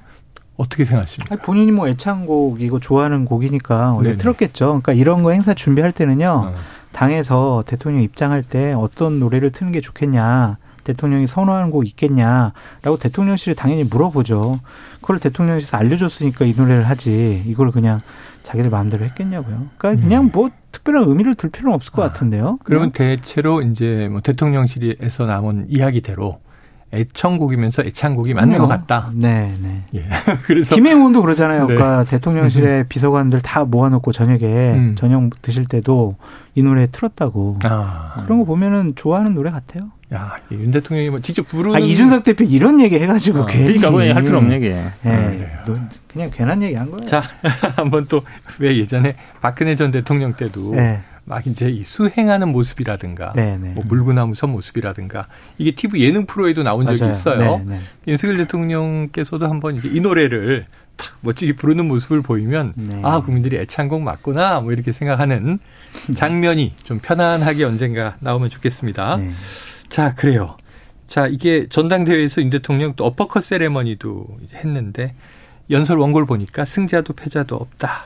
어떻게 생각하십니까? 아니, 본인이 뭐 애창곡이고 좋아하는 곡이니까 원래 틀었겠죠. 그러니까 이런 거 행사 준비할 때는요. 어. 당에서 대통령 입장할 때 어떤 노래를 트는 게 좋겠냐. 대통령이 선호하는 곡 있겠냐라고 대통령실에 당연히 물어보죠. 그걸 대통령실에서 알려줬으니까 이 노래를 하지. 이걸 그냥 자기들 마음대로 했겠냐고요. 그러니까 그냥 음. 뭐 특별한 의미를 둘 필요는 없을 것 아, 같은데요. 그러면 대체로 이제 뭐 대통령실에서 나온 이야기대로 애청곡이면서 애창곡이 맞는 것 같다. 네, 네. 예. 그래서 김행훈도 그러잖아요. 네. 그러니까 대통령실에 음. 비서관들 다 모아놓고 저녁에 음. 저녁 드실 때도 이 노래 틀었다고. 아. 그런 거 보면은 좋아하는 노래 같아요. 야, 윤 대통령이 뭐 직접 부르는. 아, 이준석 대표 이런 얘기 해가지고 어, 괜히. 그러니까 뭐할 필요 없는 얘기. 네. 네. 그냥 괜한 얘기 한 거예요. 자, 한번 또 왜 예전에 박근혜 전 대통령 때도 네. 막 이제 이 수행하는 모습이라든가 네네. 네. 뭐 물구나무 선 모습이라든가 이게 TV 예능 프로에도 나온 적이 맞아요. 있어요. 네네. 네. 윤석열 대통령께서도 한번 이제 이 노래를 탁 멋지게 부르는 모습을 보이면 네. 아 국민들이 애창곡 맞구나 뭐 이렇게 생각하는 장면이 좀 편안하게 언젠가 나오면 좋겠습니다. 네. 자 그래요. 자 이게 전당대회에서 윤 대통령 또 어퍼컷 세레머니도 했는데 연설 원고를 보니까 승자도 패자도 없다.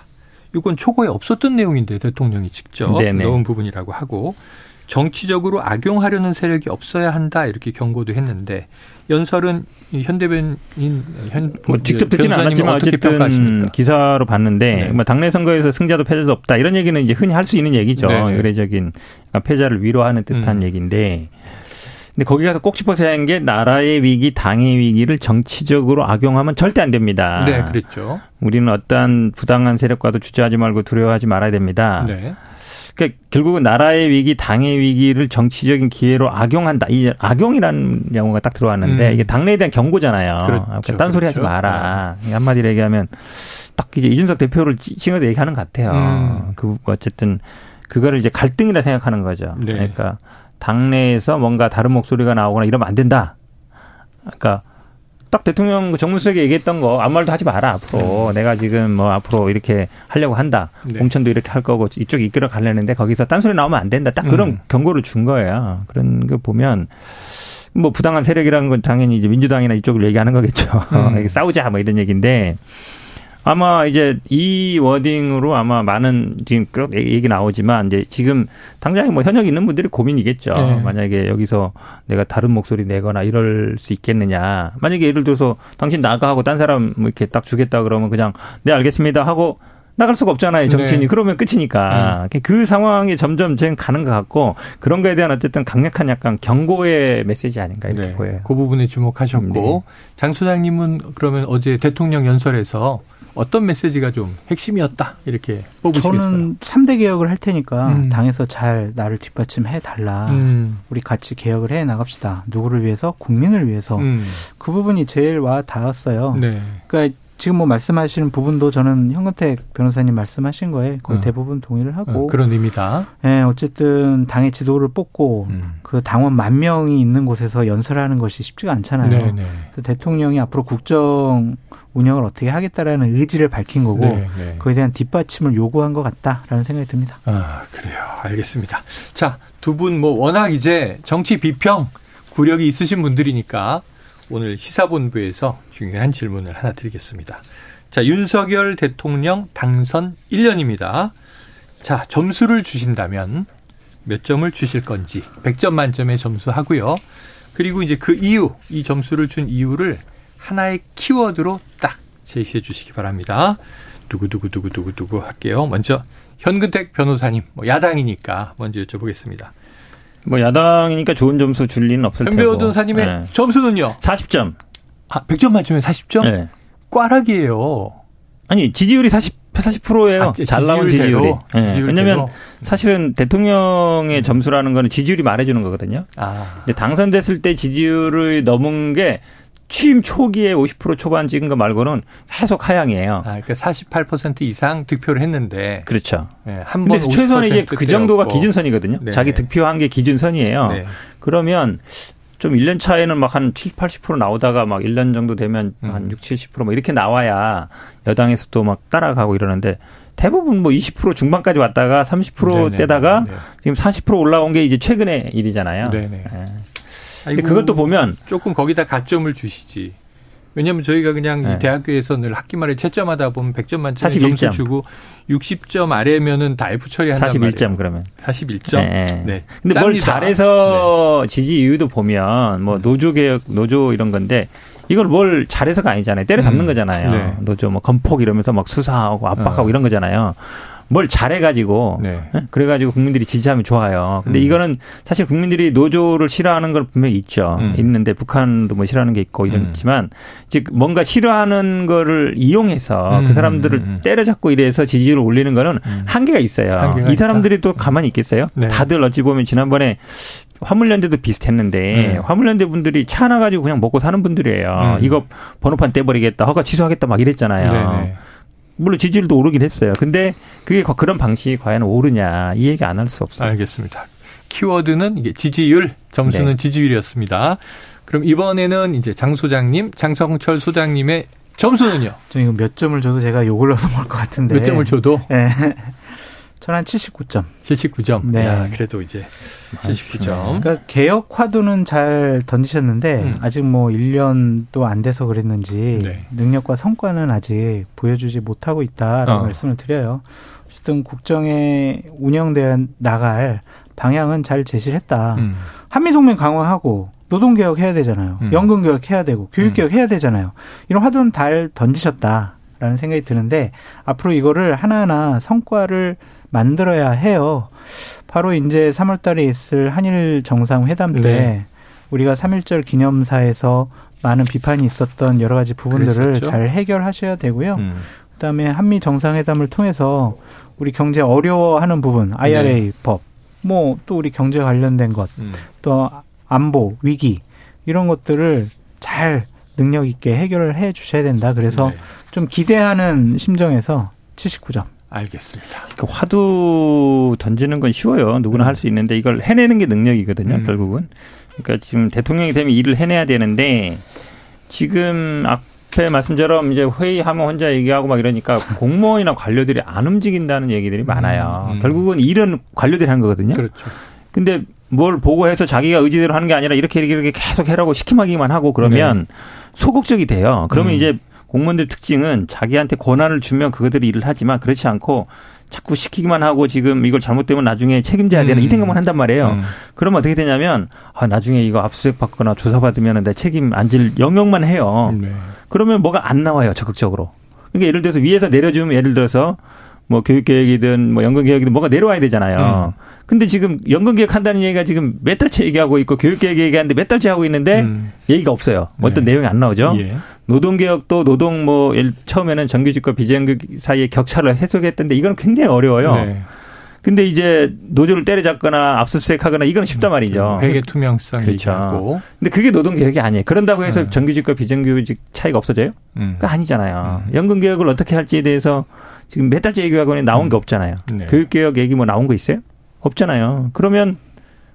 이건 초고에 없었던 내용인데 대통령이 직접 네네. 넣은 부분이라고 하고 정치적으로 악용하려는 세력이 없어야 한다 이렇게 경고도 했는데 연설은 현대변인 현 뭐 직접 듣지는 않았지만 어쨌든 평가하십니까? 기사로 봤는데 네. 뭐 당내 선거에서 승자도 패자도 없다 이런 얘기는 이제 흔히 할 수 있는 얘기죠 네. 의례적인 그러니까 패자를 위로하는 듯한 음. 얘기인데 근데 거기 가서 꼭 짚어서 하는 게 나라의 위기, 당의 위기를 정치적으로 악용하면 절대 안 됩니다. 네, 그랬죠. 우리는 어떠한 부당한 세력과도 주저하지 말고 두려워하지 말아야 됩니다. 네. 그러니까 결국은 나라의 위기, 당의 위기를 정치적인 기회로 악용한다. 이 악용이라는 용어가 딱 들어왔는데 음. 이게 당내에 대한 경고잖아요. 그렇죠. 그러니까 딴소리 그렇죠. 하지 마라. 네. 한마디로 얘기하면 딱 이제 이준석 대표를 칭해서 얘기하는 것 같아요. 음. 그 어쨌든 그거를 이제 갈등이라 생각하는 거죠. 네. 그러니까 당내에서 뭔가 다른 목소리가 나오거나 이러면 안 된다. 그러니까 딱 대통령 그 정무수석이 얘기했던 거 아무 말도 하지 마라 앞으로 네. 내가 지금 뭐 앞으로 이렇게 하려고 한다 네. 공천도 이렇게 할 거고 이쪽 이끌어 가려는데 거기서 딴소리 나오면 안 된다 딱 그런 음. 경고를 준 거예요 그런 거 보면 뭐 부당한 세력이라는 건 당연히 이제 민주당이나 이쪽을 얘기하는 거겠죠 음. 싸우자 뭐 이런 얘기인데 아마 이제 이 워딩으로 아마 많은 지금 얘기 나오지만 이제 지금 당장에 뭐 현역 있는 분들이 고민이겠죠. 네. 만약에 여기서 내가 다른 목소리 내거나 이럴 수 있겠느냐. 만약에 예를 들어서 당신 나가 하고 딴 사람 뭐 이렇게 딱 주겠다 그러면 그냥 네 알겠습니다 하고 나갈 수가 없잖아요, 정치인이. 네. 그러면 끝이니까. 음. 그 상황이 점점 지금 가는 것 같고, 그런 거에 대한 어쨌든 강력한 약간 경고의 메시지 아닌가 이렇게 네. 보여요. 그 부분에 주목하셨고, 네. 장 소장님은 그러면 어제 대통령 연설에서 어떤 메시지가 좀 핵심이었다 이렇게 뽑으시겠어요? 저는 3대 개혁을 할 테니까 음. 당에서 잘 나를 뒷받침해 달라. 음. 우리 같이 개혁을 해 나갑시다. 누구를 위해서? 국민을 위해서. 음. 그 부분이 제일 와 닿았어요. 네. 그러니까 지금 뭐 말씀하시는 부분도 저는 현근택 변호사님 말씀하신 거에 거의 어. 대부분 동의를 하고 어, 그런 의미다. 네, 어쨌든 당의 지도를 뽑고 음. 그 당원 만 명이 있는 곳에서 연설하는 것이 쉽지가 않잖아요. 네, 네. 그래서 대통령이 앞으로 국정 운영을 어떻게 하겠다라는 의지를 밝힌 거고 네, 네. 그에 대한 뒷받침을 요구한 것 같다라는 생각이 듭니다. 아 그래요, 알겠습니다. 자, 두 분 뭐 워낙 이제 정치 비평 구력이 있으신 분들이니까 오늘 시사본부에서 중요한 질문을 하나 드리겠습니다. 자, 윤석열 대통령 당선 1년입니다. 자, 점수를 주신다면 몇 점을 주실 건지 100점 만점에 점수 하고요. 그리고 이제 그 이유, 이 점수를 준 이유를 하나의 키워드로 딱 제시해 주시기 바랍니다. 두구두구두구두구두구 할게요. 먼저 현근택 변호사님, 뭐 야당이니까 먼저 여쭤보겠습니다. 뭐 야당이니까 좋은 점수 줄 리는 없을 테고. 현 변호사님의 네. 점수는요? 40점. 아, 100점 만점에 40점? 네. 꽈락이에요. 아니, 지지율이 40 40%예요. 아, 잘 나온 지지율이. 네. 왜냐하면 사실은 대통령의 점수라는 거는 지지율이 말해주는 거거든요. 아. 근데 당선됐을 때 지지율을 넘은 게 취임 초기에 50% 초반 찍은 거 말고는 계속 하향이에요. 아, 그러니까 48% 이상 득표를 했는데. 그렇죠. 네, 한번 최소한 이제 그 정도가 기준선이거든요. 네. 자기 득표한 게 기준선이에요. 네. 그러면 좀 1년 차에는 막 한 70, 80% 나오다가 막 1년 정도 되면 음. 한 6, 70%뭐 이렇게 나와야 여당에서 또 막 따라가고 이러는데 대부분 뭐 20% 중반까지 왔다가 30%대다가 지금 40% 올라온 게 이제 최근의 일이잖아요. 네네. 네. 근데 그것도 보면 조금 거기다 가점을 주시지. 왜냐하면 저희가 그냥 네. 대학교에서 늘 학기 말에 채점하다 보면 100점 만점에 41점. 점수 주고 60점 아래면은 다 F 처리한단 41점 말이에요. 그러면. 41점. 네. 네. 근데 짭니다. 뭘 잘해서 네. 지지 이유도 보면 뭐 노조 개혁, 노조 이런 건데 이걸 뭘 잘해서가 아니잖아요. 때려 잡는 음. 거잖아요. 네. 노조 뭐 건폭 이러면서 막 수사하고 압박하고 어. 이런 거잖아요. 뭘 잘해가지고 네. 예? 그래가지고 국민들이 지지하면 좋아요. 근데 음. 이거는 사실 국민들이 노조를 싫어하는 걸 분명히 있죠. 음. 있는데 북한도 뭐 싫어하는 게 있고 이렇지만 음. 즉 뭔가 싫어하는 거를 이용해서 그 음. 사람들을 음. 때려잡고 이래서 지지율을 올리는 거는 한계가 있어요. 한계가 이 사람들이 있다. 또 가만히 있겠어요? 네. 다들 어찌 보면 지난번에 화물연대도 비슷했는데 네. 화물연대 분들이 차 하나 가지고 그냥 먹고 사는 분들이에요. 이거 번호판 떼버리겠다, 허가 취소하겠다 막 이랬잖아요. 네네. 물론 지지율도 오르긴 했어요. 근데 그게 그런 방식이 과연 오르냐 이 얘기 안 할 수 없어요. 알겠습니다. 키워드는 이게 지지율, 점수는 네. 지지율이었습니다. 그럼 이번에는 이제 장 소장님, 장성철 소장님의 점수는요? 저 이거 몇 점을 줘도 제가 욕을 넣어서 먹을 것 같은데. 몇 점을 줘도? 네. 저는 한 79점. 79점. 네. 야, 그래도 이제 79점. 그러니까 개혁 화두는 잘 던지셨는데 음. 아직 뭐 1년도 안 돼서 그랬는지 네. 능력과 성과는 아직 보여주지 못하고 있다라는 어. 말씀을 드려요. 어쨌든 국정에 운영되어 나갈 방향은 잘 제시를 했다. 음. 한미동맹 강화하고 노동개혁 해야 되잖아요. 음. 연금개혁 해야 되고 교육개혁 음. 해야 되잖아요. 이런 화두는 잘 던지셨다라는 생각이 드는데 앞으로 이거를 하나하나 성과를 만들어야 해요. 바로 이제 3월 달에 있을 한일 정상회담 때 네. 우리가 3.1절 기념사에서 많은 비판이 있었던 여러 가지 부분들을 그랬었죠? 잘 해결하셔야 되고요. 음. 그다음에 한미 정상회담을 통해서 우리 경제 어려워하는 부분, IRA 네. 법, 뭐 또 우리 경제 관련된 것, 음. 또 안보 위기 이런 것들을 잘 능력 있게 해결을 해 주셔야 된다. 그래서 네. 좀 기대하는 심정에서 79점. 알겠습니다. 그 화두 던지는 건 쉬워요. 누구나 음. 할수 있는데 이걸 해내는 게 능력이거든요. 음. 결국은. 그러니까 지금 대통령이 되면 일을 해내야 되는데 지금 앞에 말씀처럼 이제 회의하면 혼자 얘기하고 막 이러니까 공무원이나 관료들이 안 움직인다는 얘기들이 음. 많아요. 음. 결국은 일은 관료들이 하는 거거든요. 그렇죠. 근데 뭘 보고해서 자기가 의지대로 하는 게 아니라 이렇게 이렇게 계속 해라고 시키기만 하고 그러면 네. 소극적이 돼요. 그러면 음. 이제 공무원들 특징은 자기한테 권한을 주면 그것들이 일을 하지만 그렇지 않고 자꾸 시키기만 하고 지금 이걸 잘못되면 나중에 책임져야 되는 음. 이 생각만 한단 말이에요. 음. 그러면 어떻게 되냐면 아 나중에 이거 압수수색 받거나 조사 받으면 내 책임 안 질 영역만 해요. 네. 그러면 뭐가 안 나와요 적극적으로. 그러니까 예를 들어서 위에서 내려주면 예를 들어서 뭐 교육 계획이든 뭐 연금 계획이든 뭐가 내려와야 되잖아요. 음. 근데 지금 연금계획 한다는 얘기가 지금 몇 달째 얘기하고 있고 교육계획 얘기하는데 몇 달째 하고 있는데 음. 얘기가 없어요. 어떤 네. 내용이 안 나오죠. 예. 노동 개혁도 노동 뭐 처음에는 정규직과 비정규직 사이의 격차를 해소했던데 이건 굉장히 어려워요. 네. 근데 이제 노조를 때려잡거나 압수수색하거나 이건 쉽단 말이죠. 회계 투명성 그렇죠. 얘기하고. 근데 그게 노동 개혁이 아니에요. 그런다고 해서 네. 정규직과 비정규직 차이가 없어져요? 음. 그 아니잖아요. 음. 연금 개혁을 어떻게 할지에 대해서 지금 몇 달째 얘기하고 나온 음. 게 없잖아요. 네. 교육 개혁 얘기 뭐 나온 거 있어요? 없잖아요. 그러면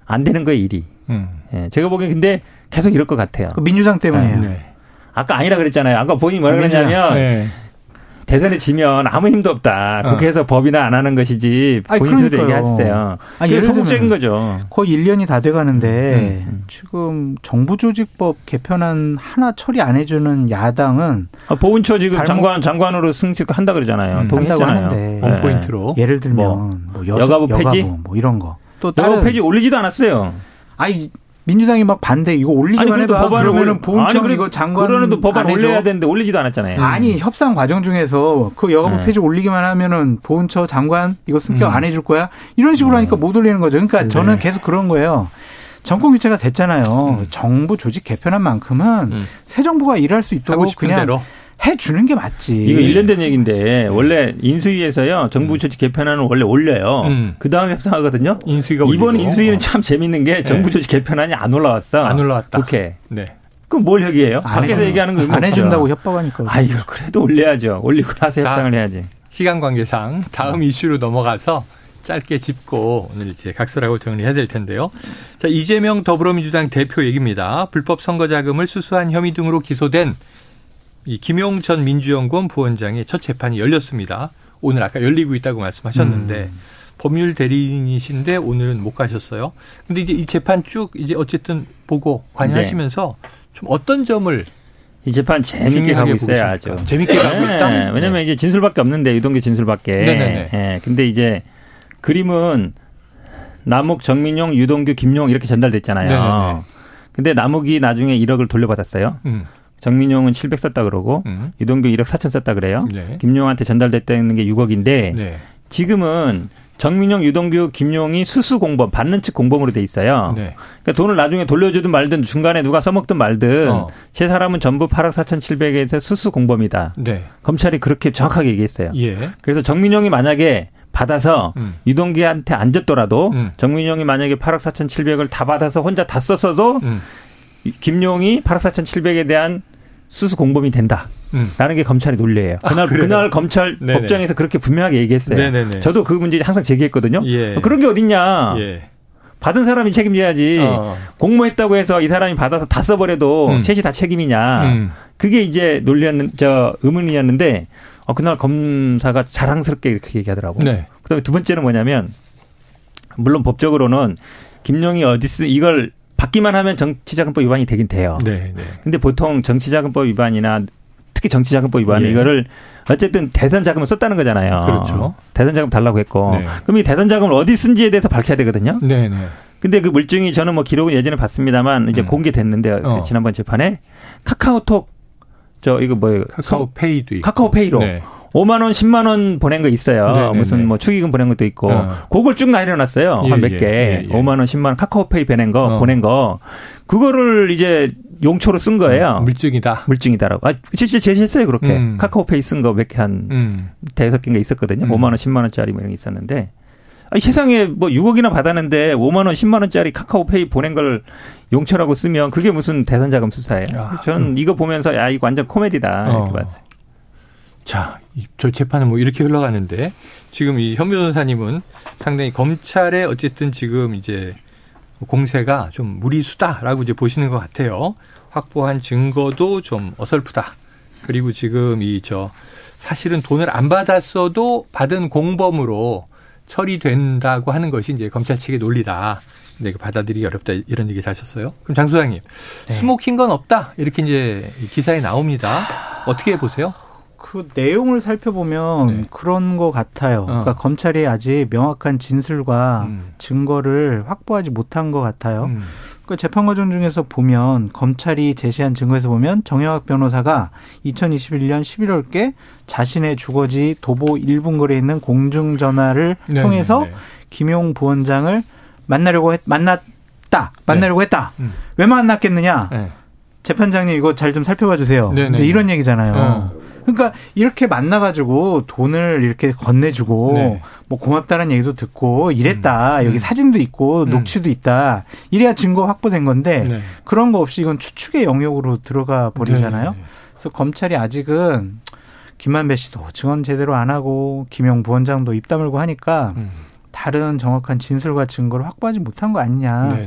안 되는 거예요, 일이. 음. 예, 제가 보기엔 근데 계속 이럴 것 같아요. 그 민주당 때문이에요. 네. 아까 아니라 그랬잖아요. 아까 본인이 뭐라 그랬냐면 네. 대선에 지면 아무 힘도 없다. 어. 국회에서 법이나 안 하는 것이지 본인 스스로 얘기하세요. 아니, 예를 소극적인 거죠. 거의 1년이 다 돼가는데 음, 음. 지금 정부 조직법 개편안 하나 처리 안 해주는 야당은 아, 보훈처 지금 장관 장관으로 승직한다 그러잖아요. 음, 동의했잖아요. 하는데 네. 포인트로 예를 들면 뭐, 뭐 여수, 여가부 폐지 여가부 뭐 이런 거. 또 다른 여가부 폐지 올리지도 않았어요. 아니 민주당이 막 반대 이거 올리기만 해도 법안을 보훈청 이거 장관 그러는 법안 올려야 되는데 올리지도 않았잖아요. 음. 아니 협상 과정 중에서 그 여가부 네. 폐지 올리기만 하면은 보훈처 장관 이거 승격 음. 안 해줄 거야 이런 식으로 네. 하니까 못 올리는 거죠. 그러니까 네. 저는 계속 그런 거예요. 정권 교체가 됐잖아요. 음. 정부 조직 개편한 만큼은 음. 새 정부가 일할 수 있도록 그냥 대로. 해주는 게 맞지. 이거 1년 된 얘기인데 원래 인수위에서요 정부 조직 개편안은 원래 올려요. 음. 그 다음에 협상하거든요. 인수위가 이번 인수위는 참 재밌는 게 정부 네. 조직 개편안이 안 올라왔어. 안 올라왔다. 국회. 네. 그럼 뭘 얘기해요? 밖에서 얘기하는 거 안 해준다고 협박하니까. 아 이거 그래도 올려야죠. 올리고 나서 협상을 해야지. 시간 관계상 다음 이슈로 넘어가서 짧게 짚고 오늘 이제 각설하고 정리해야 될 텐데요. 자 이재명 더불어민주당 대표 얘기입니다. 불법 선거 자금을 수수한 혐의 등으로 기소된 이 김용 전 민주연구원 부원장의 첫 재판이 열렸습니다. 오늘 아까 열리고 있다고 말씀하셨는데 음. 법률 대리인이신데 오늘은 못 가셨어요. 근데 이제 이 재판 쭉 이제 어쨌든 보고 관여하시면서 네. 좀 어떤 점을 이 재판 재밌게 가고 있어요, 아주. 재밌게 가고 네. 있다? 왜냐면 네. 이제 진술밖에 없는데, 유동규 진술밖에. 네네네. 네. 근데 이제 그림은 남욱, 정민용, 유동규, 김용 이렇게 전달됐잖아요. 네네네. 근데 남욱이 나중에 1억을 돌려받았어요. 음. 정민용은 700 썼다 그러고 음. 유동규 1억 4천 썼다 그래요. 네. 김용한테 전달됐다는 게 6억인데 네. 지금은 정민용, 유동규, 김용이 수수 공범, 받는 측 공범으로 돼 있어요. 네. 그러니까 돈을 나중에 돌려주든 말든 중간에 누가 써먹든 말든 어. 세 사람은 전부 8억 4천7백에서 수수 공범이다. 네. 검찰이 그렇게 정확하게 얘기했어요. 예. 그래서 정민용이 만약에 받아서 음. 유동규한테 안 줬더라도 음. 정민용이 만약에 8억 4천7백을 다 받아서 혼자 다 썼어도 음. 김용이 8억 4천7백에 대한 수수 공범이 된다. 음. 라는 게 검찰의 논리예요. 아, 그날 아, 그날 검찰 네네. 법정에서 그렇게 분명하게 얘기했어요. 네네네. 저도 그 문제 항상 제기했거든요. 예. 그런 게 어딨냐. 예. 받은 사람이 책임져야지. 어. 공모했다고 해서 이 사람이 받아서 다 써버려도 음. 셋이 다 책임이냐. 음. 그게 이제 논리였는 저 의문이었는데 어, 그날 검사가 자랑스럽게 이렇게 얘기하더라고. 네. 그다음에 두 번째는 뭐냐면 물론 법적으로는 김용이 어디 쓰 이걸 받기만 하면 정치자금법 위반이 되긴 돼요. 네, 네. 근데 보통 정치자금법 위반이나 특히 정치자금법 위반 예. 이거를 어쨌든 대선 자금을 썼다는 거잖아요. 그렇죠. 대선 자금 달라고 했고 네. 그럼 이 대선 자금을 어디 쓴지에 대해서 밝혀야 되거든요. 네, 네. 근데 그 물증이 저는 뭐 기록은 예전에 봤습니다만 이제 음. 공개됐는데 어. 지난번 재판에 카카오톡 저 이거 뭐예요? 카카오페이도 있고. 카카오페이로 네. 5만 원, 10만 원 보낸 거 있어요. 네네네. 무슨 뭐 축의금 보낸 것도 있고. 어. 그걸 쭉 나열해놨어요. 예, 한 몇 예, 개. 예, 예. 5만 원, 10만 원 카카오페이 보낸 거, 어. 보낸 거. 그거를 이제 용처로 쓴 거예요. 음, 물증이다. 물증이다라고. 아, 실제 제시했어요, 그렇게. 음. 카카오페이 쓴 거 몇 개 한, 음. 대여섯 개가 있었거든요. 음. 5만 원, 10만 원짜리 뭐 이런 게 있었는데. 아니, 세상에 뭐 6억이나 받았는데 5만 원, 10만 원짜리 카카오페이 보낸 걸 용처라고 쓰면 그게 무슨 대선 자금 수사예요. 야, 저는 그... 이거 보면서 야, 이거 완전 코미디다. 이렇게 어. 봤어요. 자, 저 재판은 뭐 이렇게 흘러가는데 지금 이 현 변호사님은 상당히 검찰의 어쨌든 지금 이제 공세가 좀 무리수다라고 이제 보시는 것 같아요. 확보한 증거도 좀 어설프다. 그리고 지금 이 저 사실은 돈을 안 받았어도 받은 공범으로 처리된다고 하는 것이 이제 검찰 측의 논리다. 근데 그 받아들이기 어렵다 이런 얘기를 하셨어요. 그럼 장 소장님, 네. smoking gun 없다 이렇게 이제 기사에 나옵니다. 어떻게 보세요? 그 내용을 살펴보면 네. 그런 것 같아요. 어. 그러니까 검찰이 아직 명확한 진술과 음. 증거를 확보하지 못한 것 같아요. 음. 그 재판 과정 중에서 보면 검찰이 제시한 증거에서 보면 정영학 변호사가 2021년 11월께 자신의 주거지 도보 1분 거리에 있는 공중 전화를 네, 통해서 네, 네. 김용 부원장을 만나려고 했, 만났다. 만나려고 네. 했다. 음. 왜 만났겠느냐? 네. 재판장님 이거 잘 좀 살펴봐 주세요. 네, 이제 이런 얘기잖아요. 어. 그러니까 이렇게 만나가지고 돈을 이렇게 건네주고 네. 뭐 고맙다는 얘기도 듣고 이랬다 음. 여기 음. 사진도 있고 음. 녹취도 있다 이래야 증거 확보된 건데 네. 그런 거 없이 이건 추측의 영역으로 들어가 버리잖아요. 네. 네, 네. 그래서 검찰이 아직은 김만배 씨도 증언 제대로 안 하고 김용 부원장도 입 다물고 하니까 음. 다른 정확한 진술과 증거를 확보하지 못한 거 아니냐.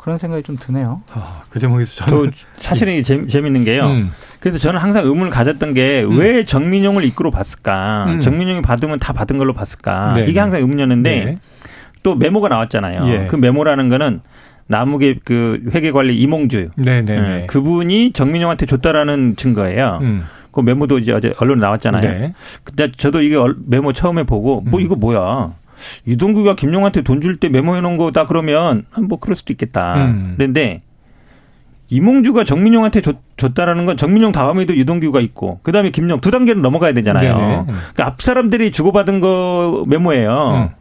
그런 생각이 좀 드네요. 아, 그 대목에서 저는 사실은 이게 재, 재밌는 게요. 음. 그래서 저는 항상 의문을 가졌던 게왜 음. 정민용을 이끌어 봤을까? 음. 정민용이 받으면 다 받은 걸로 봤을까? 네네. 이게 항상 의문이었는데 네. 또 메모가 나왔잖아요. 예. 그 메모라는 거는 나무계 그 회계관리 이몽주 네네네. 네, 그분이 정민용한테 줬다라는 증거예요. 음. 그 메모도 이제 어제 언론에 나왔잖아요. 네. 근데 저도 이게 메모 처음에 보고 뭐 음. 이거 뭐야? 유동규가 김용한테 돈 줄 때 메모해 놓은 거다 그러면 뭐 그럴 수도 있겠다. 음. 그런데 이몽주가 정민용한테 줬, 줬다라는 건 정민용 다음에도 유동규가 있고 그다음에 김용 두 단계를 넘어가야 되잖아요. 그러니까 앞 사람들이 주고받은 거 메모예요. 음.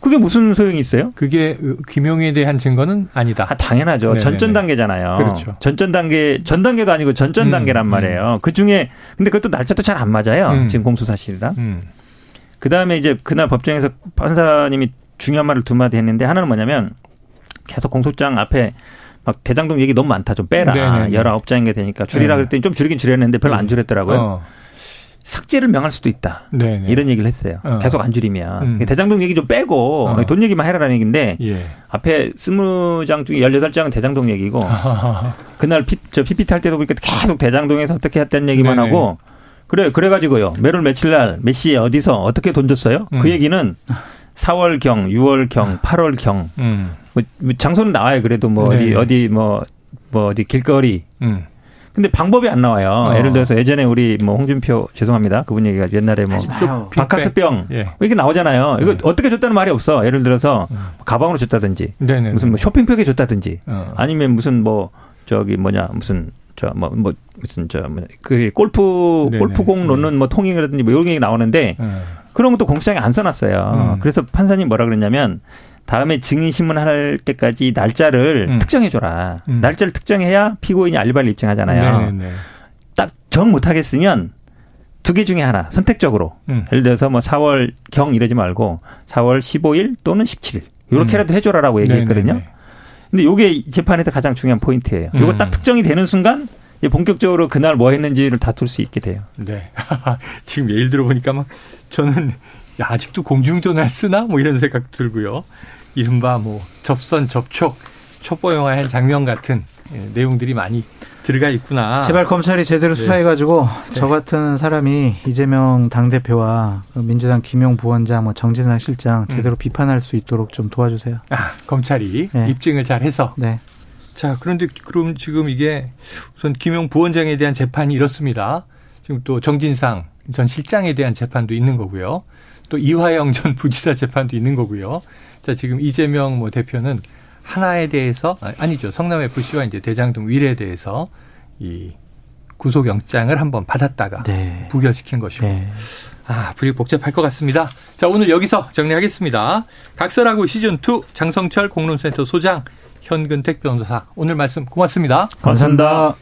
그게 무슨 소용이 있어요? 그게 김용에 대한 증거는 아니다. 아, 당연하죠. 네네네. 전전 단계잖아요. 그렇죠. 전전 단계, 전 단계도 아니고 전전 음, 단계란 음. 말이에요. 음. 그 중에 근데 그것도 날짜도 잘 안 맞아요. 음. 지금 공소 사실이랑. 음. 그 다음에 이제 그날 법정에서 판사님이 중요한 말을 두 마디 했는데 하나는 뭐냐면 계속 공소장 앞에 막 대장동 얘기 너무 많다 좀 빼라. 열아홉 장인게 되니까 줄이라 네. 그랬더니 좀 줄이긴 줄였는데 별로 안 줄였더라고요. 어. 삭제를 명할 수도 있다. 네네. 이런 얘기를 했어요. 어. 계속 안 줄이면. 음. 대장동 얘기 좀 빼고 어. 돈 얘기만 해라라는 얘기인데 예. 앞에 스무 장 중에 열여덟 장은 대장동 얘기고 그날 피, 저 PPT 할 때도 보니까 계속 대장동에서 어떻게 했다는 얘기만 네네. 하고 그래 그래가지고요. 매월 며칠 날 몇 시에 어디서 어떻게 돈 줬어요? 그 음. 그 얘기는 4월 경, 6월 경, 8월 경 음. 뭐, 뭐 장소는 나와요. 그래도 뭐 네네. 어디 어디 뭐뭐 뭐 어디 길거리 음. 근데 방법이 안 나와요. 어. 예를 들어서 예전에 우리 뭐 홍준표 죄송합니다. 그분 얘기가 옛날에 뭐 바카스병 예. 이게 나오잖아요. 이거 네. 어떻게 줬다는 말이 없어. 예를 들어서 음. 가방으로 줬다든지 네네 무슨 뭐 쇼핑백에 줬다든지 어. 아니면 무슨 뭐 저기 뭐냐 무슨 저뭐 뭐 무슨 저그 골프 네네. 골프공 놓는 뭐 통행이라든지 뭐 이런 게 나오는데 네. 그런 것도 공시장에 안 써놨어요. 음. 그래서 판사님 뭐라 그랬냐면 다음에 증인 신문할 때까지 날짜를 음. 특정해줘라. 음. 날짜를 특정해야 피고인이 알리바를 입증하잖아요. 딱 정 못하겠으면 두 개 중에 하나 선택적으로 음. 예를 들어서 뭐 4월 경 이러지 말고 4월 15일 또는 17일 이렇게라도 음. 해줘라라고 얘기했거든요. 네네네. 근데 요게 재판에서 가장 중요한 포인트예요. 요거 음. 딱 특정이 되는 순간 본격적으로 그날 뭐 했는지를 다툴 수 있게 돼요. 네. 지금 예를 들어보니까 막 저는 야, 아직도 공중전화를 쓰나? 뭐 이런 생각 들고요. 이른바 뭐 접선, 접촉, 첩보 영화의 한 장면 같은 예, 내용들이 많이 들어가 있구나. 제발 검찰이 제대로 네. 수사해가지고 네. 저 같은 사람이 이재명 당대표와 그 민주당 김용 부원장, 뭐 정진상 실장 제대로 음. 비판할 수 있도록 좀 도와주세요. 아, 검찰이 네. 입증을 잘 해서. 네. 자, 그런데 그럼 지금 이게 우선 김용 부원장에 대한 재판이 이렇습니다. 지금 또 정진상 전 실장에 대한 재판도 있는 거고요. 또 이화영 전 부지사 재판도 있는 거고요. 자, 지금 이재명 뭐 대표는 하나에 대해서 아, 아니죠. 성남 FC와 이제 대장동 위례에 대해서 이 구속영장을 한번 받았다가 네. 부결시킨 것이고. 네. 아, 불이 복잡할 것 같습니다. 자, 오늘 여기서 정리하겠습니다. 각설하고 시즌 2 장성철 공론센터 소장 현근택 변호사 오늘 말씀 고맙습니다. 감사합니다. 감사합니다.